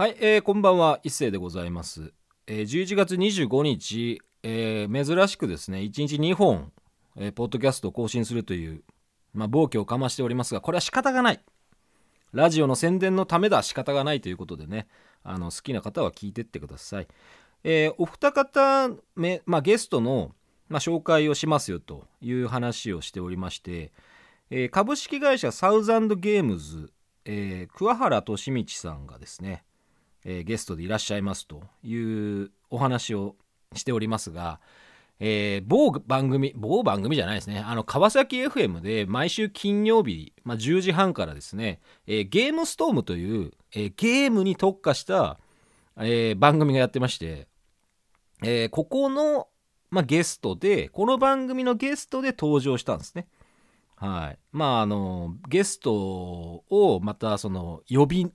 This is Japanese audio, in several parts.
はい、えーこんばんは。一斉でございます、えー11月25日、えー珍しくですね1日2本、えーポッドキャストを更新するという、まあ、暴挙をかましておりますがこれは仕方がない。ラジオの宣伝のためだ。仕方がないということでねあの好きな方は聞いてってください、えーお二方目、まあ、ゲストの、まあ、紹介をしますよという話をしておりまして、えー株式会社サウザンドゲームズ、えー桑原俊道さんがですねえーゲストでいらっしゃいますというお話をしておりますが、えー某番組某番組じゃないですねあの川崎 FM で毎週金曜日、まあ、10時半からですね、えーゲームストームという、えゲームに特化した、え番組がやってまして、えここの、まあ、ゲストでこの番組のゲストで登場したんですね。はい、まああのゲストをまたその呼び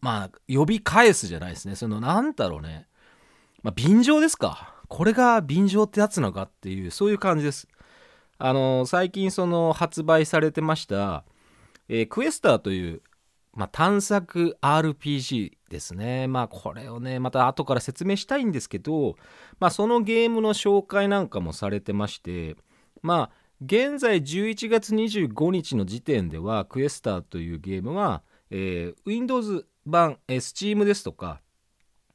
まあ呼び返すじゃないですね。そのなんだろうね、まあ、便乗ですか。これが便乗ってやつなのかっていうそういう感じです。あの最近その発売されてました、えークエスターという、まあ、探索 RPG ですね。まあこれをねまた後から説明したいんですけど、まあ、そのゲームの紹介なんかもされてましてまあ現在11月25日の時点ではクエスターというゲームは、えー Windows 版、えー Steam ですとか、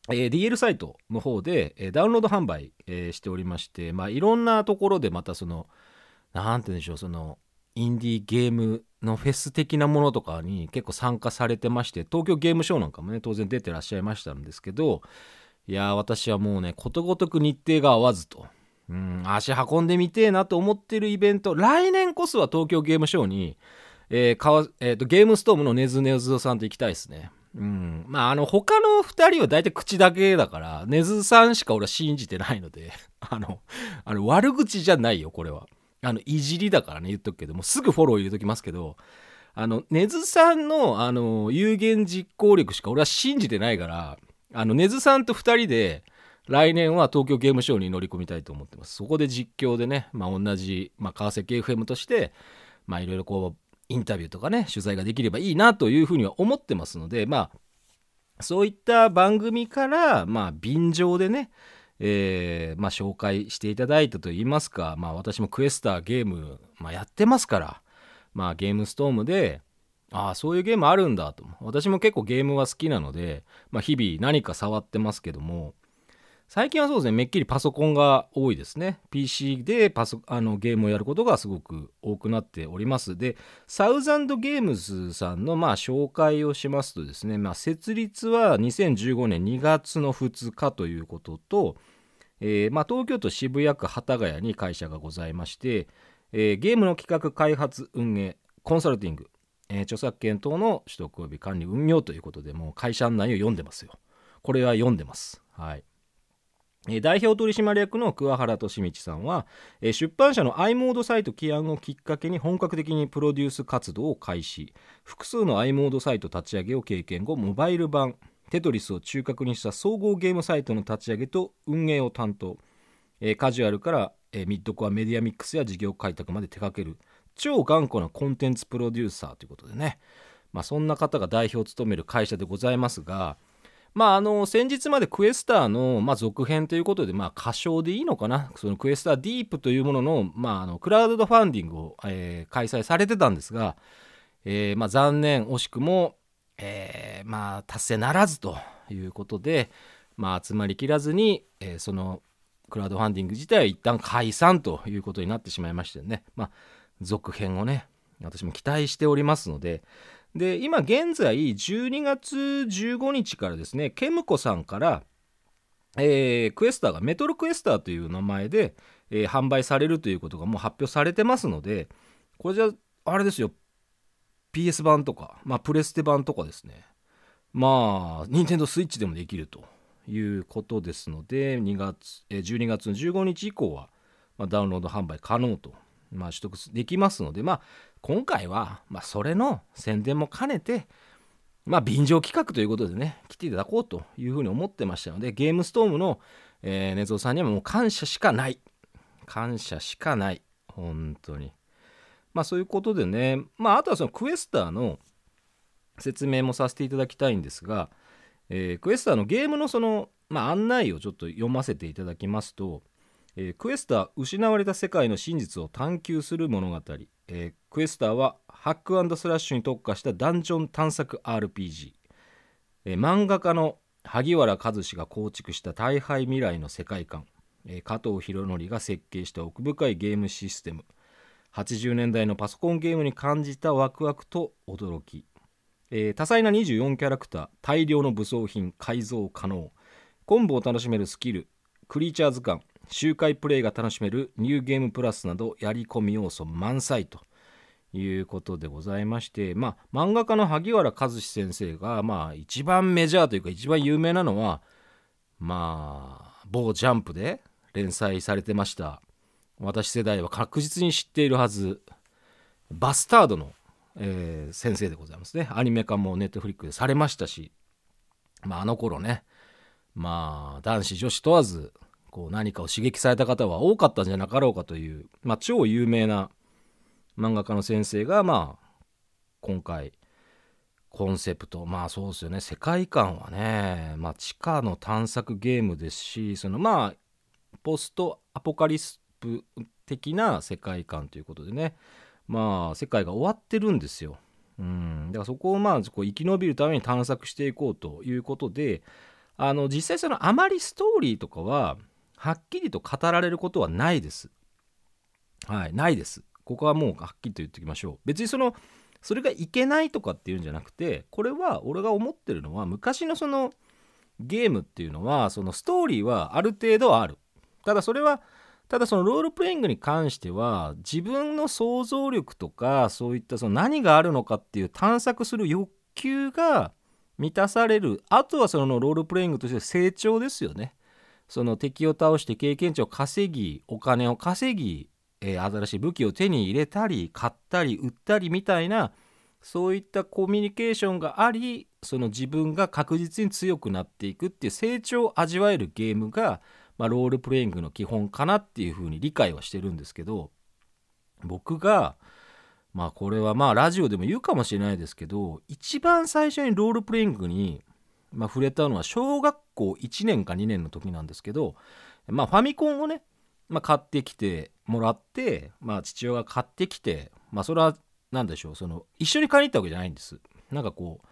えー DL サイトの方で、えーダウンロード販売、えーしておりまして、まあ、いろんなところでまたそのなんて言うんでしょうそのインディーゲームのフェス的なものとかに結構参加されてまして東京ゲームショウなんかもね当然出てらっしゃいましたんですけどいやー私はもうねことごとく日程が合わずと。うん、足運んでみてえなと思ってるイベント来年こそは東京ゲームショウに、えーかわえーとゲームストームのネズネズさんと行きたいですね。うん、まああの他の2人は大体口だけだからネズさんしか俺は信じてないので あのあの悪口じゃないよこれは。あのいじりだからね言っとくけどもすぐフォロー入れときますけどあのネズさんのあの有言実行力しか俺は信じてないからあのネズさんと2人で来年は東京ゲームショウに乗り込みたいと思ってます。そこで実況でね、まあ、同じ、まあ、川崎 FM としてまあいろいろこうインタビューとかね取材ができればいいなというふうには思ってますのでまあそういった番組からまあ便乗でねえまあ、紹介していただいたといいますか、まあ、私もクエスターゲーム、まあ、やってますから、まあ、ゲームストームでああそういうゲームあるんだと。私も結構ゲームは好きなので、まあ、日々何か触ってますけども最近はそうですねめっきりパソコンが多いですね。PC でパソあのゲームをやることがすごく多くなっております。でサウザンドゲームズさんのまあ紹介をしますとですね、まあ、設立は2015年2月の2日ということと、えーまあ、東京都渋谷区幡ヶ谷に会社がございまして、えーゲームの企画開発運営コンサルティング、えー著作権等の取得及び管理運用ということでもう会社案内を読んでますよ。これは読んでます。はい。代表取締役の桑原俊道さんは、出版社の i モードサイト起案をきっかけに本格的にプロデュース活動を開始。複数の i モードサイト立ち上げを経験後モバイル版テトリスを中核にした総合ゲームサイトの立ち上げと運営を担当、カジュアルから、ミッドコアメディアミックスや事業開拓まで手掛ける超頑固なコンテンツプロデューサーということでね、まあ、そんな方が代表を務める会社でございますが、まあ、あの先日までクエスターの、まあ、続編ということで、まあ、歌唱でいいのかな？そのクエスターディープというものの,、まあ、あのクラウドファンディングを、え開催されてたんですが、えまあ、残念惜しくも、えまあ、達成ならずということで、まあ、集まりきらずに、えそのクラウドファンディング自体は一旦解散ということになってしまいましてね、まあ、続編をね私も期待しておりますのでで今現在12月15日からですねケムコさんから、えークエスターがメトロクエスターという名前で、えー販売されるということがもう発表されてますのでこれじゃあれですよ PS 版とか、まあ、プレステ版とかですね。まあ任天堂スイッチでもできるということですので2月、えー12月の15日以降は、まあ、ダウンロード販売可能と、まあ、取得できますので、まあ、今回は、まあ、それの宣伝も兼ねて、まあ、便乗企画ということでね来ていただこうというふうに思ってましたのでゲームストームの、えー、根蔵さんにはもう感謝しかない。感謝しかない。本当に。まあそういうことでねまああとはそのクエスターの説明もさせていただきたいんですが、えークエスターのゲームのその、まあ、案内をちょっと読ませていただきますと、えークエスター失われた世界の真実を探求する物語、えークエスターはハックスラッシュに特化したダンジョン探索 RPG、えー漫画家の萩原和志が構築した大敗未来の世界観、えー加藤博則が設計した奥深いゲームシステム。80年代のパソコンゲームに感じたワクワクと驚き、えー多彩な24キャラクター大量の武装品改造可能。コンボを楽しめるスキルクリーチャー図鑑周回プレイが楽しめるニューゲームプラスなどやり込み要素満載ということでございましてまあ漫画家の萩原和志先生がまあ一番メジャーというか一番有名なのはまあ某ジャンプで連載されてました。私世代は確実に知っているはずバスタードの、えー先生でございますね。アニメ化もネットフリックでされましたし、まあ、あの頃ねまあ男子女子問わずこう何かを刺激された方は多かったんじゃなかろうかという、まあ、超有名な漫画家の先生がまあ今回コンセプトまあそうですよね世界観はね、まあ、地下の探索ゲームですしそのまあポストアポカリスプ的な世界観ということでねまあ世界が終わってるんですよ。うん、だからそこをまあこう生き延びるために探索していこうということであの実際そのあまりストーリーとかははっきりと語られることはないです。はい、ないです。ここはもうはっきりと言っておきましょう。別にそのそれがいけないとかっていうんじゃなくてこれは俺が思ってるのは昔のそのゲームっていうのはそのストーリーはある程度ある。ただそれはただそのロールプレイングに関しては自分の想像力とかそういったその何があるのかっていう探索する欲求が満たされるあとはそのロールプレイングとして成長ですよねその敵を倒して経験値を稼ぎお金を稼ぎ、えー新しい武器を手に入れたり買ったり売ったりみたいなそういったコミュニケーションがありその自分が確実に強くなっていくっていう成長を味わえるゲームがまあ、ロールプレイングの基本かなっていうふうに理解はしてるんですけど僕がまあこれはまあラジオでも言うかもしれないですけど一番最初にロールプレイングに、まあ、触れたのは小学校1年か2年の時なんですけど、まあ、ファミコンをね、まあ、買ってきてもらって、まあ、父親が買ってきてまあそれは何でしょうその一緒に買いに行ったわけじゃないんです。なんかこう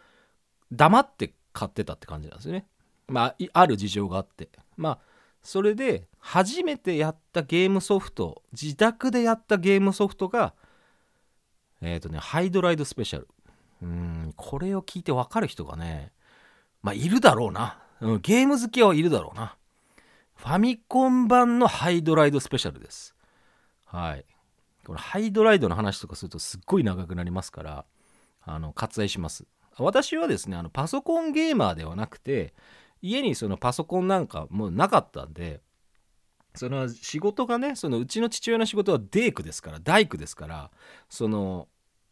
黙って買ってたって感じなんですよね。まあある事情があって。まあそれで初めてやったゲームソフト自宅でやったゲームソフトがえっ、とねハイドライドスペシャル。うんこれを聞いて分かる人がねまあいるだろうな、うん、ゲーム好きはいるだろうな。ファミコン版のハイドライドスペシャルです。はい。これハイドライドの話とかするとすっごい長くなりますからあの割愛します。私はですねあのパソコンゲーマーではなくて家にそのパソコンなんかもうなかったんでその仕事がねそのうちの父親の仕事はデークですから大工ですからその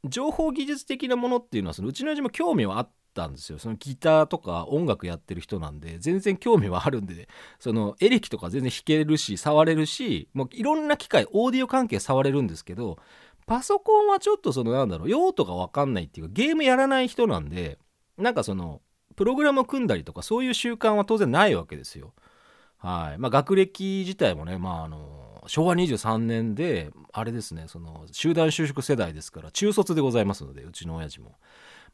情報技術的なものっていうのはそのうちの親父も興味はあったんですよそのギターとか音楽やってる人なんで全然興味はあるんで、そのエレキとか全然弾けるし触れるしもういろんな機械オーディオ関係触れるんですけどパソコンはちょっとそのなんだろう用途が分かんないっていうかゲームやらない人なんでなんかそのプログラムを組んだりとかそういう習慣は当然ないわけですよ。はいまあ、学歴自体もね、まあ、あの昭和23年であれですねその集団就職世代ですから中卒でございますのでうちの親父も。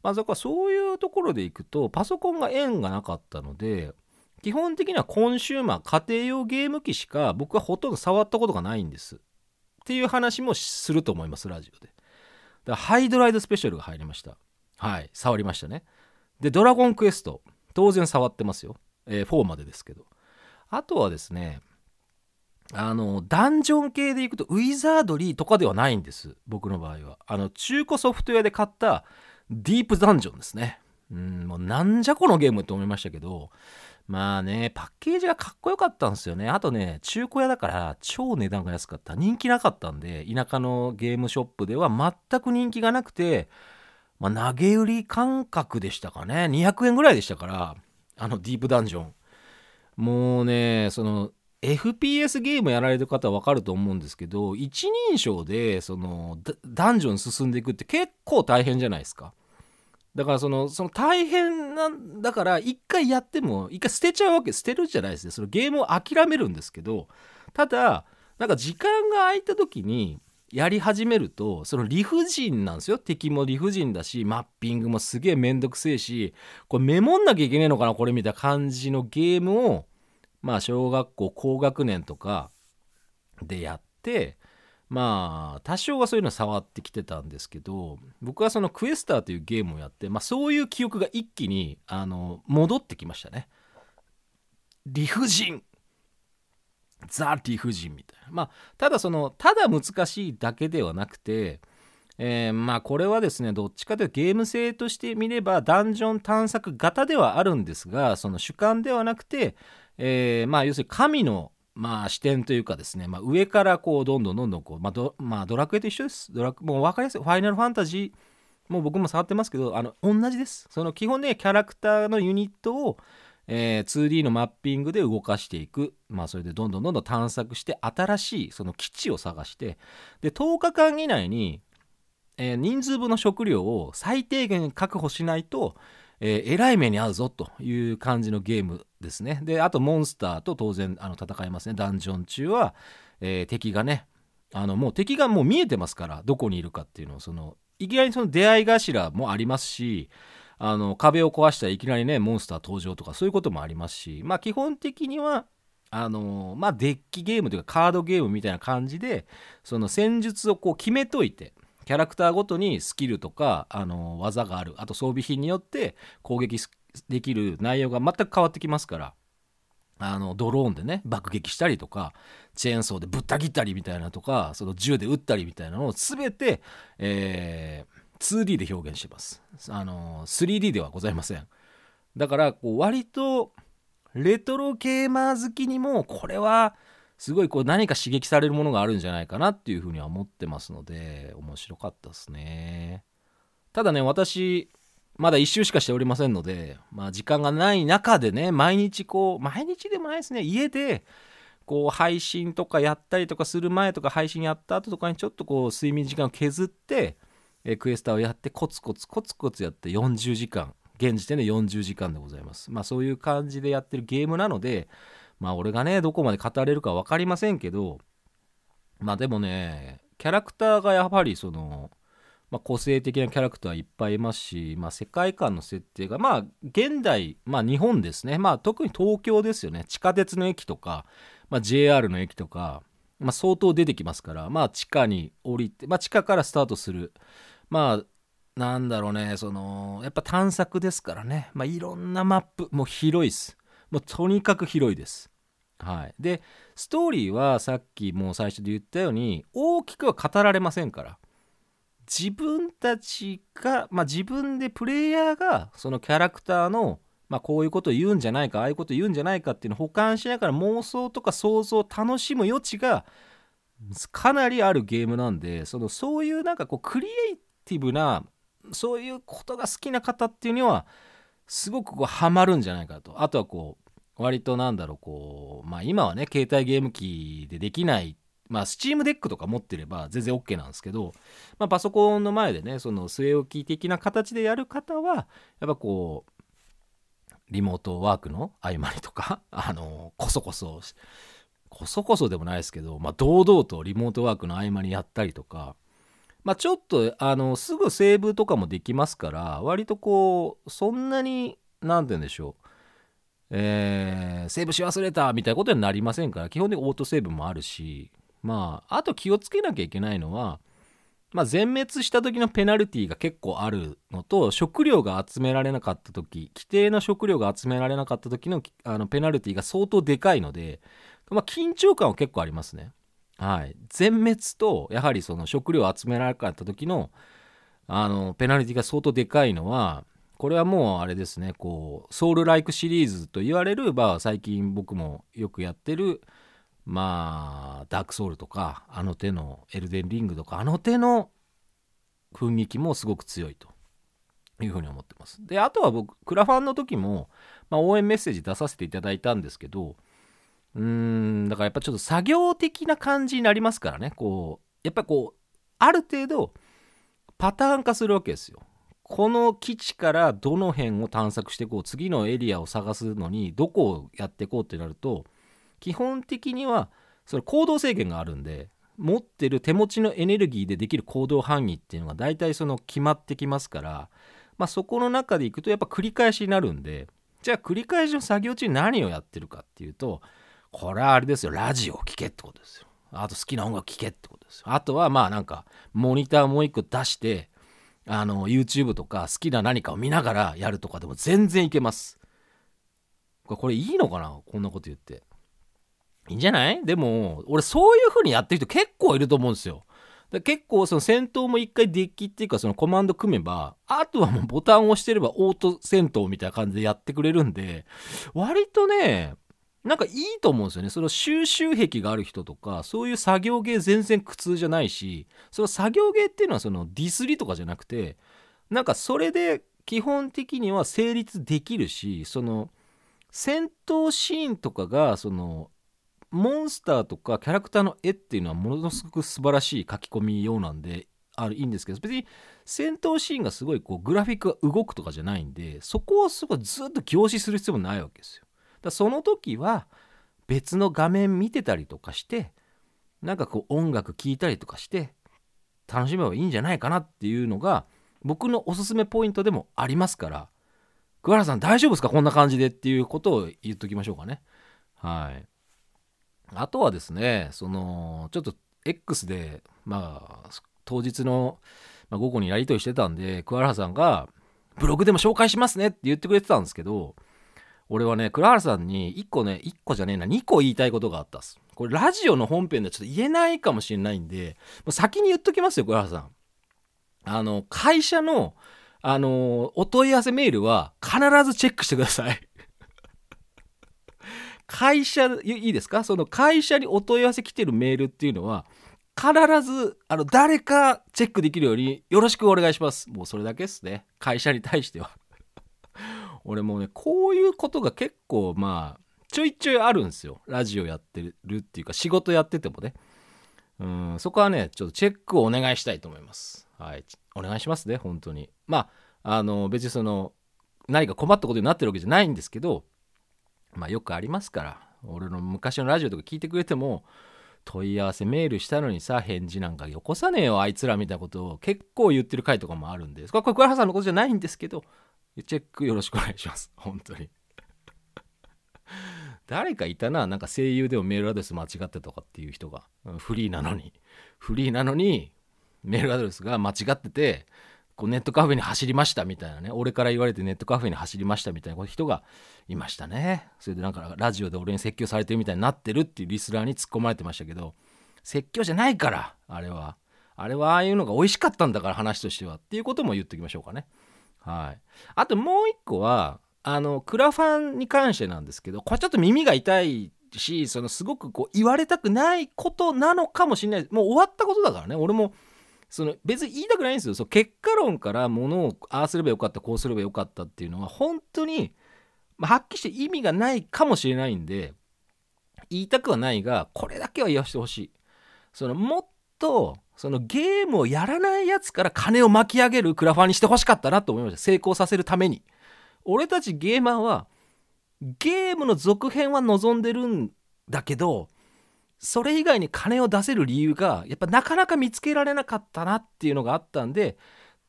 まあ、だかそういうところでいくとパソコンが縁がなかったので基本的にはコンシューマー家庭用ゲーム機しか僕はほとんど触ったことがないんです。っていう話もすると思いますラジオで。だハイドライドスペシャルが入りました。はい触りましたね。で、ドラゴンクエスト、当然触ってますよ。えー4までですけど。あとはですね、あの、ダンジョン系でいくと、ウィザードリーとかではないんです。僕の場合は。あの、中古ソフトウェアで買ったディープダンジョンですね。うん、もうなんじゃこのゲームって思いましたけど、まあね、パッケージがかっこよかったんですよね。あとね、中古屋だから超値段が安かった。人気なかったんで、田舎のゲームショップでは全く人気がなくて、まあ、投げ売り感覚でしたかね。200円ぐらいでしたから、あのディープダンジョン。もうね、その、FPS ゲームやられる方は分かると思うんですけど、一人称で、その、ダンジョン進んでいくって結構大変じゃないですか。だからそのその大変なんだから一回やっても一回捨てちゃうわけ捨てるじゃないですねそのゲームを諦めるんですけどただなんか時間が空いた時にやり始めるとその理不尽なんですよ敵も理不尽だしマッピングもすげえめんどくせえしこれメモんなきゃいけねえのかなこれみたいな感じのゲームをまあ小学校高学年とかでやってまあ多少はそういうの触ってきてたんですけど僕はそのクエスターというゲームをやって、まあ、そういう記憶が一気にあの戻ってきましたね。理不尽ザ・理不尽みたいな。まあ、ただその、ただ難しいだけではなくて、えー、まあこれはですねどっちかというとゲーム性として見ればダンジョン探索型ではあるんですがその主観ではなくて、えー、まあ要するに神のまあ視点というかですね、まあ、上からこうどんどんどんどんこう、まあドまあ、ドラクエと一緒です。ドラもう分かりやすい。ファイナルファンタジーもう僕も触ってますけどあの同じです。その基本ねキャラクターのユニットをえー、2D のマッピングで動かしていく、まあ、それでどんどんどんどん探索して新しいその基地を探してで10日間以内に、えー、人数分の食料を最低限確保しないと、えー、えらい目に遭うぞという感じのゲームですね。であとモンスターと当然あの戦いますね。ダンジョン中は、えー、敵がねあのもう敵がもう見えてますからどこにいるかっていうのをそのいきなりその出会い頭もありますしあの壁を壊したらいきなりねモンスター登場とかそういうこともありますしまあ基本的にはあのまあデッキゲームというかカードゲームみたいな感じでその戦術をこう決めといてキャラクターごとにスキルとかあの技があるあと装備品によって攻撃できる内容が全く変わってきますからあのドローンでね爆撃したりとかチェーンソーでぶった切ったりみたいなとかその銃で撃ったりみたいなのを全て、えー 2D で表現してます。あの 3D ではございません。だからこう割とレトロゲーマー好きにもこれはすごいこう何か刺激されるものがあるんじゃないかなっていうふうには思ってますので面白かったですね。ただね私まだ1周しかしておりませんので、まあ、時間がない中でね毎日こう毎日でもないですね家でこう配信とかやったりとかする前とか配信やった後とかにちょっとこう睡眠時間を削ってクエスターをやってコツコツコツコツやって40時間現時点で40時間でございますまあそういう感じでやってるゲームなのでまあ俺がねどこまで語れるか分かりませんけどまあでもねキャラクターがやはりその、まあ、個性的なキャラクターいっぱいいますし、まあ、世界観の設定がまあ現代、まあ、日本ですね。まあ特に東京ですよね。地下鉄の駅とか、まあ、JR の駅とか、まあ、相当出てきますからまあ地下に降りて、まあ、地下からスタートする。まあなんだろうねそのやっぱ探索ですからね、まあ、いろんなマップもう広いです。もうとにかく広いです。はい。でストーリーはさっきもう最初で言ったように大きくは語られませんから。自分たちが、まあ、自分でプレイヤーがそのキャラクターの、まあ、こういうこと言うんじゃないかああいうこと言うんじゃないかっていうのを保管しながら妄想とか想像を楽しむ余地がかなりあるゲームなんでそのそういうなんかこうクリエイティブなそういうことが好きな方っていうにはすごくこうハマるんじゃないかと。あとはこう割となんだろうこうまあ今はね携帯ゲーム機でできないまあ Steam Deck とか持ってれば全然 OK なんですけど、まあ、パソコンの前でねその据え置き的な形でやる方はやっぱこうリモートワークの合間にとか あのこそこそこそこそでもないですけど、まあ、堂々とリモートワークの合間にやったりとかまあ、ちょっとあのすぐセーブとかもできますから割とこうそんなに何て言うんでしょうえー、セーブし忘れたみたいなことになりませんから基本的にオートセーブもあるしまああと気をつけなきゃいけないのはまあ、全滅した時のペナルティが結構あるのと食料が集められなかった時規定の食料が集められなかった時のあのペナルティが相当でかいので、まあ、緊張感は結構ありますね。はい、全滅とやはりその食料を集められなかった時のあのペナルティが相当でかいのはこれはもうあれですねこうソウルライクシリーズと言われる、まあ、最近僕もよくやってるまあダークソウルとかあの手のエルデンリングとかあの手の雰囲気もすごく強いと。いうふうに思ってます。であとは僕クラファンの時も、まあ、応援メッセージ出させていただいたんですけどうーんだからやっぱちょっと作業的な感じになりますからね。こうやっぱこうある程度パターン化するわけですよ。この基地からどの辺を探索していこう次のエリアを探すのにどこをやっていこうってなると基本的にはそれ行動制限があるんで持ってる手持ちのエネルギーでできる行動範囲っていうのが大体その決まってきますから、まあ、そこの中でいくとやっぱ繰り返しになるんでじゃあ繰り返しの作業中に何をやってるかっていうとこれはあれですよラジオを聴けってことですよ。あと好きな音楽聴けってことですよ。あとはまあなんかモニターもう一個出してあの YouTube とか好きな何かを見ながらやるとかでも全然いけます。これいいのかな？こんなこと言って。いいんじゃない？でも俺そういう風にやってる人結構いると思うんですよ。結構その戦闘も一回デッキっていうかそのコマンド組めばあとはもうボタンを押してればオート戦闘みたいな感じでやってくれるんで割とねなんかいいと思うんですよねその収集癖がある人とかそういう作業芸全然苦痛じゃないしその作業芸っていうのはそのディスりとかじゃなくてなんかそれで基本的には成立できるしその戦闘シーンとかがそのモンスターとかキャラクターの絵っていうのはものすごく素晴らしい書き込みようなんであるいいんですけど別に戦闘シーンがすごいこうグラフィックが動くとかじゃないんでそこをすごいずっと凝視する必要もないわけですよ。だその時は別の画面見てたりとかしてなんかこう音楽聴いたりとかして楽しめばいいんじゃないかなっていうのが僕のおすすめポイントでもありますから桑原さん大丈夫ですか？こんな感じでっていうことを言っときましょうかね。はい。あとはですね、その、ちょっと X で、まあ、当日の、ま、午後にやり取りしてたんで、桑原さんが、ブログでも紹介しますねって言ってくれてたんですけど、俺はね、倉原さんに1個ね、1個じゃねえな、2個言いたいことがあったっす。これラジオの本編ではちょっと言えないかもしれないんで、もう先に言っときますよ、倉原さん。あの、会社の、あの、お問い合わせメールは必ずチェックしてください。会社、いいですか？その会社にお問い合わせ来てるメールっていうのは、必ず、あの、誰かチェックできるようによろしくお願いします。もうそれだけですね。会社に対しては。俺もね、こういうことが結構、まあ、ちょいちょいあるんですよ。ラジオやってるっていうか、仕事やっててもね。うん、そこはね、ちょっとチェックをお願いしたいと思います。はい。お願いしますね、本当に。まあ、あの、別にその、何か困ったことになってるわけじゃないんですけど、まあよくありますから俺の昔のラジオとか聞いてくれても問い合わせメールしたのにさ返事なんかよこさねえよあいつらみたいなことを結構言ってる回とかもあるんですこれ桑原さんのことじゃないんですけどチェックよろしくお願いします。本当に。誰かいたななんか声優でもメールアドレス間違ってとかっていう人が。フリーなのに。フリーなのにメールアドレスが間違っててこうネットカフェに走りましたみたいなね。俺から言われてネットカフェに走りましたみたいな人がいましたね。それでなんかラジオで俺に説教されてるみたいになってるっていうリスナーに突っ込まれてましたけど説教じゃないからあれは。あれはああいうのが美味しかったんだから話としては。っていうことも言っておきましょうかね。はい。あともう一個はあのクラファンに関してなんですけどこれちょっと耳が痛いしそのすごくこう言われたくないことなのかもしれない。もう終わったことだからね。俺もその別に言いたくないんですよ。そう結果論からものをああすればよかったこうすればよかったっていうのは本当に、まあ、はっきりして意味がないかもしれないんで言いたくはないがこれだけは言わせてほしい。そのもっとそのゲームをやらないやつから金を巻き上げるクラファンにしてほしかったなと思いました成功させるために俺たちゲーマーはゲームの続編は望んでるんだけどそれ以外に金を出せる理由がやっぱなかなか見つけられなかったなっていうのがあったんで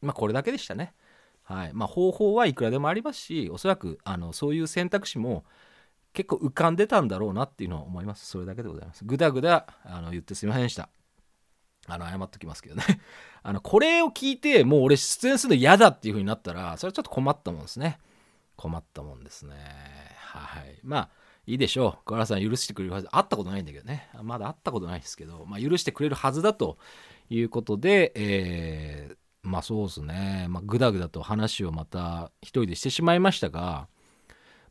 まあこれだけでしたね。はいまあ、方法はいくらでもありますしおそらくあのそういう選択肢も結構浮かんでたんだろうなっていうのは思います。それだけでございます。ぐだぐだあの言ってすいませんでした。あの謝っときますけどね あのこれを聞いてもう俺出演するの嫌だっていう風になったらそれはちょっと困ったもんですね。困ったもんですね。はい。まあいいでしょう。桑原さん許してくれるはず。会ったことないんだけどね。まだ会ったことないですけど、まあ、許してくれるはずだということで、えー、まあそうですね。まあ、ぐだぐだと話をまた一人でしてしまいましたが、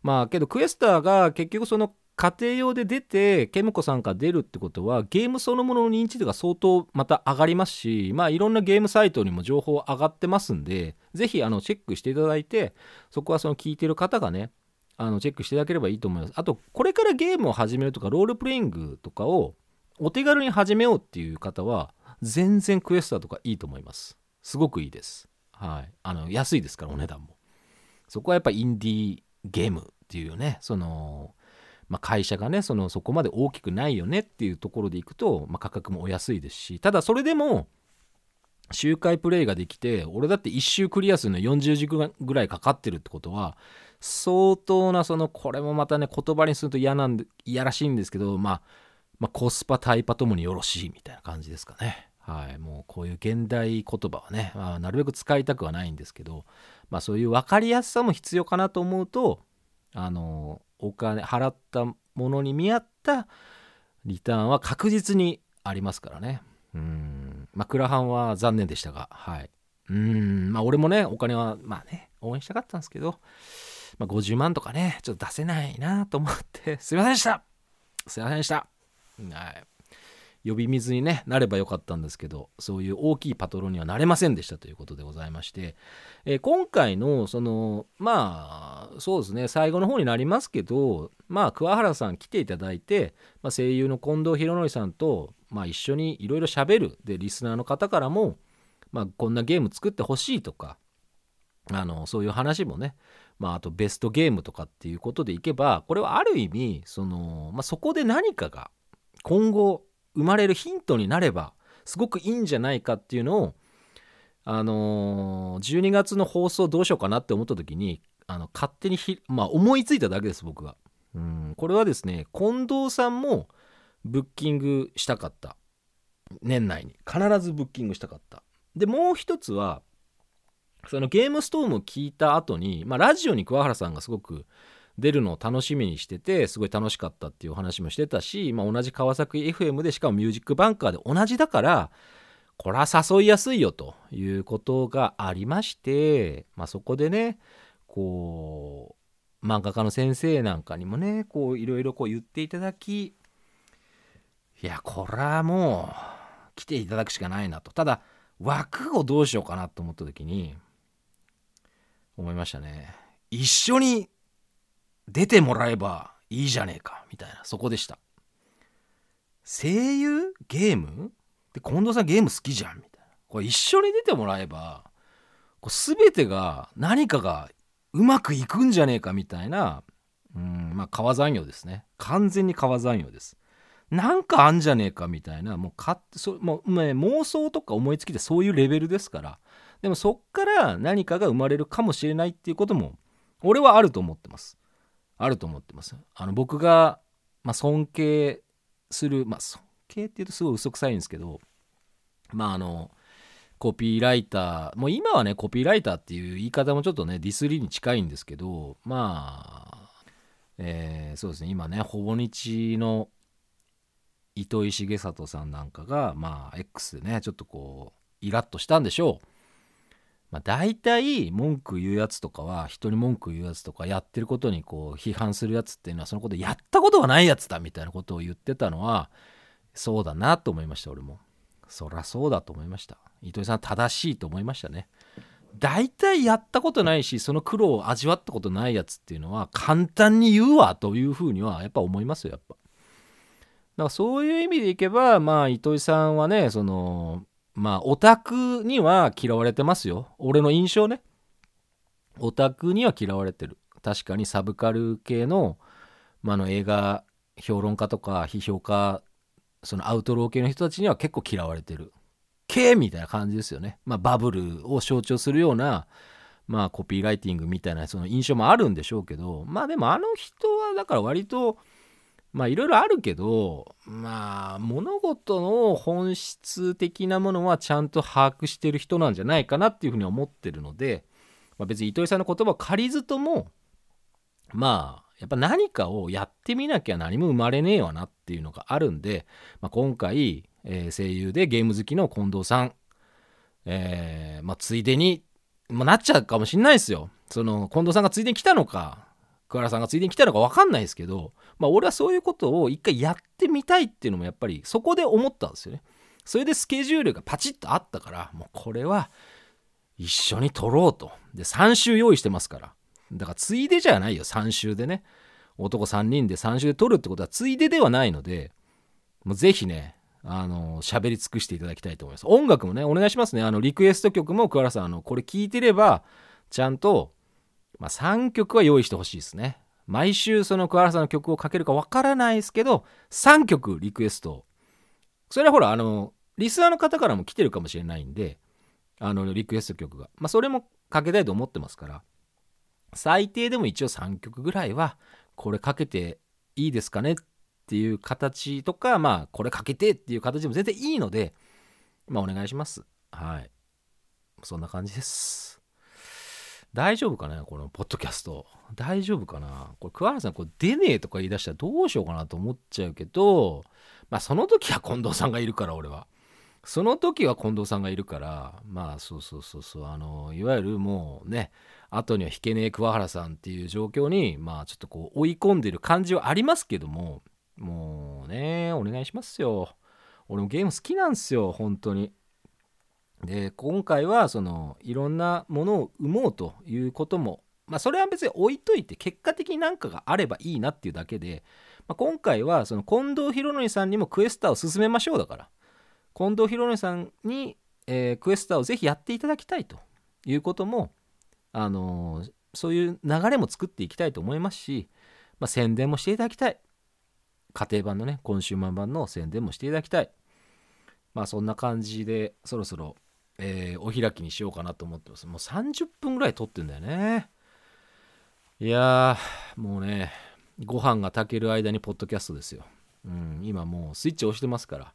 まあけどクエスターが結局その家庭用で出てケムコさんから出るってことはゲームそのものの認知度が相当また上がりますしまあいろんなゲームサイトにも情報上がってますんでぜひあのチェックしていただいてそこはその聞いてる方がねあのチェックしていただければいいと思います。あと、これからゲームを始めるとか、ロールプレイングとかをお手軽に始めようっていう方は、全然クエスターとかいいと思います。すごくいいです。はい、あの安いですからお値段もそこはやっぱインディーゲームっていうねその、まあ、会社がねそのそこまで大きくないよねっていうところでいくと、まあ、価格もお安いですしただそれでも周回プレイができて俺だって1周クリアするの40時ぐらいかかってるってことは相当なそのこれもまたね言葉にすると嫌なんで嫌らしいんですけど、まあ、まあコスパタイパともによろしいみたいな感じですかね。はい、もうこういう現代言葉はね、まあ、なるべく使いたくはないんですけど、まあ、そういう分かりやすさも必要かなと思うとあのお金払ったものに見合ったリターンは確実にありますからね。うんまあ、クラハンは残念でしたが、はい。うん、まあ、俺もね、お金は、まあね、応援したかったんですけど、まあ、50万とかね、ちょっと出せないなと思って、すいませんでしたすいませんでした。はい。呼び水に、ね、なればよかったんですけどそういう大きいパトロンにはなれませんでしたということでございまして、えー、今回のそのまあそうですね最後の方になりますけどまあ桑原さん来ていただいて、まあ、声優の近藤博則さんと、まあ、一緒にいろいろ喋る。でリスナーの方からも、まあ、こんなゲーム作ってほしいとかあのそういう話もねまあ、あとベストゲームとかっていうことでいけばこれはある意味その、まあ、そこで何かが今後生まれるヒントになればすごくいいんじゃないかっていうのをあのー、12月の放送どうしようかなって思った時にあの勝手にまあ、思いついただけです僕が。うんこれはですね近藤さんもブッキングしたかった。年内に。必ずブッキングしたかった。でもう一つはそのゲームストームを聞いた後に、まあ、ラジオに桑原さんがすごく出るのを楽しみにしててすごい楽しかったっていう話もしてたし、まあ、同じ川崎 FM でしかもミュージックバンカーで同じだからこれは誘いやすいよということがありまして、まあ、そこでねこう漫画家の先生なんかにもねこういろいろ言っていただきいやこれはもう来ていただくしかないなと。ただ枠をどうしようかなと思った時に思いましたね。一緒に出てもらえばいいじゃねえかみたいな。そこでした。声優ゲーム？で近藤さんゲーム好きじゃんみたいな。これ一緒に出てもらえばこう全てが何かがうまくいくんじゃねえかみたいな。うんまあ川残業ですね。完全に川残業です。なんかあんじゃねえかみたいな。もうかそもう、ね、妄想とか思いつきでそういうレベルですから。でもそっから何かが生まれるかもしれないっていうことも俺はあると思ってます。あると思ってます。あの僕が、まあ、尊敬する、まあ、尊敬っていうとすごい嘘くさいんですけど、まああの、コピーライター、もう今はね、コピーライターっていう言い方もちょっとね、ディスリーに近いんですけど、まあ、えー、そうですね、今ね、ほぼ日の糸井重里さんなんかが、まあ、X でね、ちょっとこう、イラッとしたんでしょう。まあ、大体文句言うやつとかは人に文句言うやつとかやってることにこう批判するやつっていうのはそのことやったことがないやつだみたいなことを言ってたのはそうだなと思いました俺も。そりゃそうだと思いました。糸井さん正しいと思いましたね。大体やったことないしその苦労を味わったことないやつっていうのは簡単に言うわというふうにはやっぱ思いますよやっぱ。だからそういう意味でいけばまあ糸井さんはねそのまあオタクには嫌われてますよ。俺の印象ね。オタクには嫌われてる。確かにサブカル系の,、まあの映画評論家とか批評家そのアウトロー系の人たちには結構嫌われてる。系みたいな感じですよね、まあ、バブルを象徴するようなまあコピーライティングみたいなその印象もあるんでしょうけど。まあでもあの人はだから割とまあいろいろあるけどまあ物事の本質的なものはちゃんと把握してる人なんじゃないかなっていうふうに思ってるので、まあ、別に糸井さんの言葉を借りずともまあやっぱ何かをやってみなきゃ何も生まれねえわなっていうのがあるんで、まあ、今回、えー、声優でゲーム好きの近藤さん、えーまあ、ついでに、まあ、なっちゃうかもしんないですよ。その近藤さんがついでに来たのか桑原さんがついでに来たのか分かんないですけどまあ、俺はそういうことを一回やってみたいっていうのもやっぱりそこで思ったんですよね。それでスケジュールがパチッとあったからもうこれは一緒に撮ろうと。で3週用意してますから。だからついでじゃないよ3週でね。男3人で3週で撮るってことはついでではないのでもうぜひねあの喋り尽くしていただきたいと思います音楽もねお願いしますねあのリクエスト曲も桑原さんあのこれ聞いてればちゃんと、まあ、3曲は用意してほしいですね。毎週その桑原さんの曲をかけるかわからないですけど3曲リクエスト。それはほらあのリスナーの方からも来てるかもしれないんであのリクエスト曲が。まあそれもかけたいと思ってますから。最低でも一応3曲ぐらいはこれかけていいですかねっていう形とかまあこれかけてっていう形でも全然いいのでまあお願いします。はい。そんな感じです。大丈夫かなこのポッドキャスト。大丈夫かな。これ桑原さんこれ出ねえとか言い出したらどうしようかなと思っちゃうけどまあその時は近藤さんがいるから俺は。その時は近藤さんがいるからまあそうそうそうそうあのいわゆるもうね後には引けねえ桑原さんっていう状況にまあちょっとこう追い込んでる感じはありますけどももうねお願いしますよ。俺もゲーム好きなんですよ本当に。で今回はそのいろんなものを生もうということもまあそれは別に置いといて結果的に何かがあればいいなっていうだけで、まあ、今回はその近藤博則さんにもクエスターを進めましょうだから近藤博則さんに、えー、クエスターをぜひやっていただきたいということもあのー、そういう流れも作っていきたいと思いますし、まあ、宣伝もしていただきたい。家庭版のねコンシューマー版の宣伝もしていただきたい。まあそんな感じでそろそろえー、お開きにしようかなと思ってます。もう30分ぐらい撮ってんだよね。いやー、もうね、ご飯が炊ける間にポッドキャストですよ。うん、今もうスイッチ押してますから。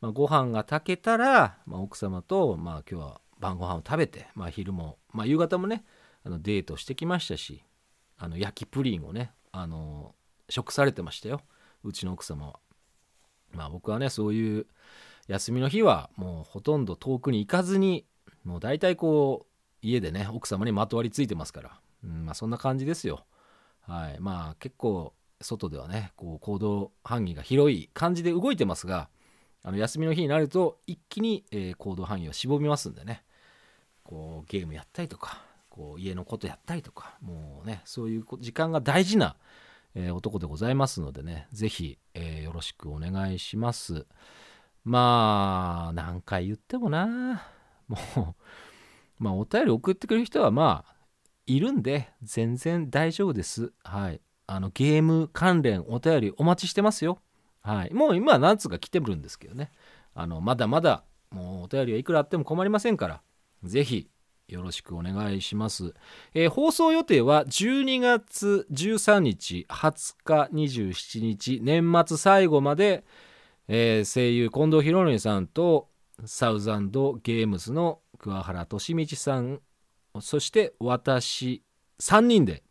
まあ、ご飯が炊けたら、まあ、奥様と、まあ、今日は晩ご飯を食べて、まあ、昼も、まあ、夕方もね、あのデートしてきましたし、あの焼きプリンをね、あの食されてましたよ。うちの奥様は。まあ僕はね、そういう、休みの日はもうほとんど遠くに行かずにもう大体こう家でね奥様にまとわりついてますから、うんまあ、そんな感じですよ。はい。まあ結構外ではねこう行動範囲が広い感じで動いてますがあの休みの日になると一気に、えー、行動範囲は絞みますんでね。こうゲームやったりとかこう家のことやったりとかもうねそういう時間が大事な、えー、男でございますのでね是非、えー、よろしくお願いします。まあ、何回言ってもな、もう、まあ、お便り送ってくれる人はまあ、いるんで、全然大丈夫です。はい。あの、ゲーム関連お便りお待ちしてますよ。はい。もう今何つか来てるんですけどね。あの、まだまだ、もうお便りはいくらあっても困りませんから、ぜひ、よろしくお願いします。えー、放送予定は12月13日、20日、27日、年末最後まで、えー、声優近藤博則さんとサウザンドゲームズの桑原利道さんそして私3人で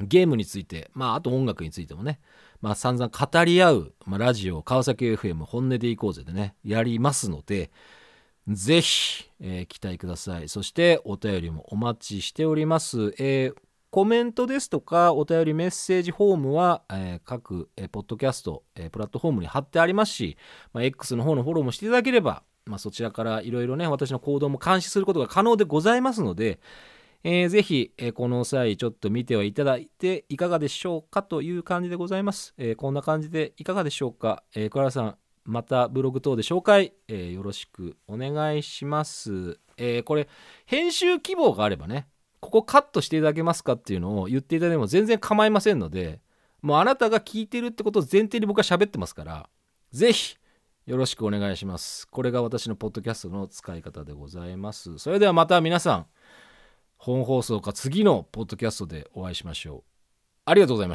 ゲームについてまああと音楽についてもねまあ散々語り合う、まあ、ラジオ川崎 FM 本音でいこうぜでねやりますのでぜひ、えー、期待ください。そしてお便りもお待ちしております、えー、コメントですとかお便りメッセージフォームは、えー、各、えー、ポッドキャスト、えー、プラットフォームに貼ってありますし、まあ、X の方のフォローもしていただければ、まあ、そちらからいろいろね私の行動も監視することが可能でございますので、えー、ぜひ、えー、この際ちょっと見てはいただいていかがでしょうかという感じでございます、えー、こんな感じでいかがでしょうか、えー、倉さんまたブログ等で紹介、えー、よろしくお願いします、えー、これ編集希望があればねここカットしていただけますかっていうのを言っていただいても全然構いませんので、もうあなたが聞いてるってことを前提に僕は喋ってますから、ぜひよろしくお願いします。これが私のポッドキャストの使い方でございます。それではまた皆さん、本放送か次のポッドキャストでお会いしましょう。ありがとうございました。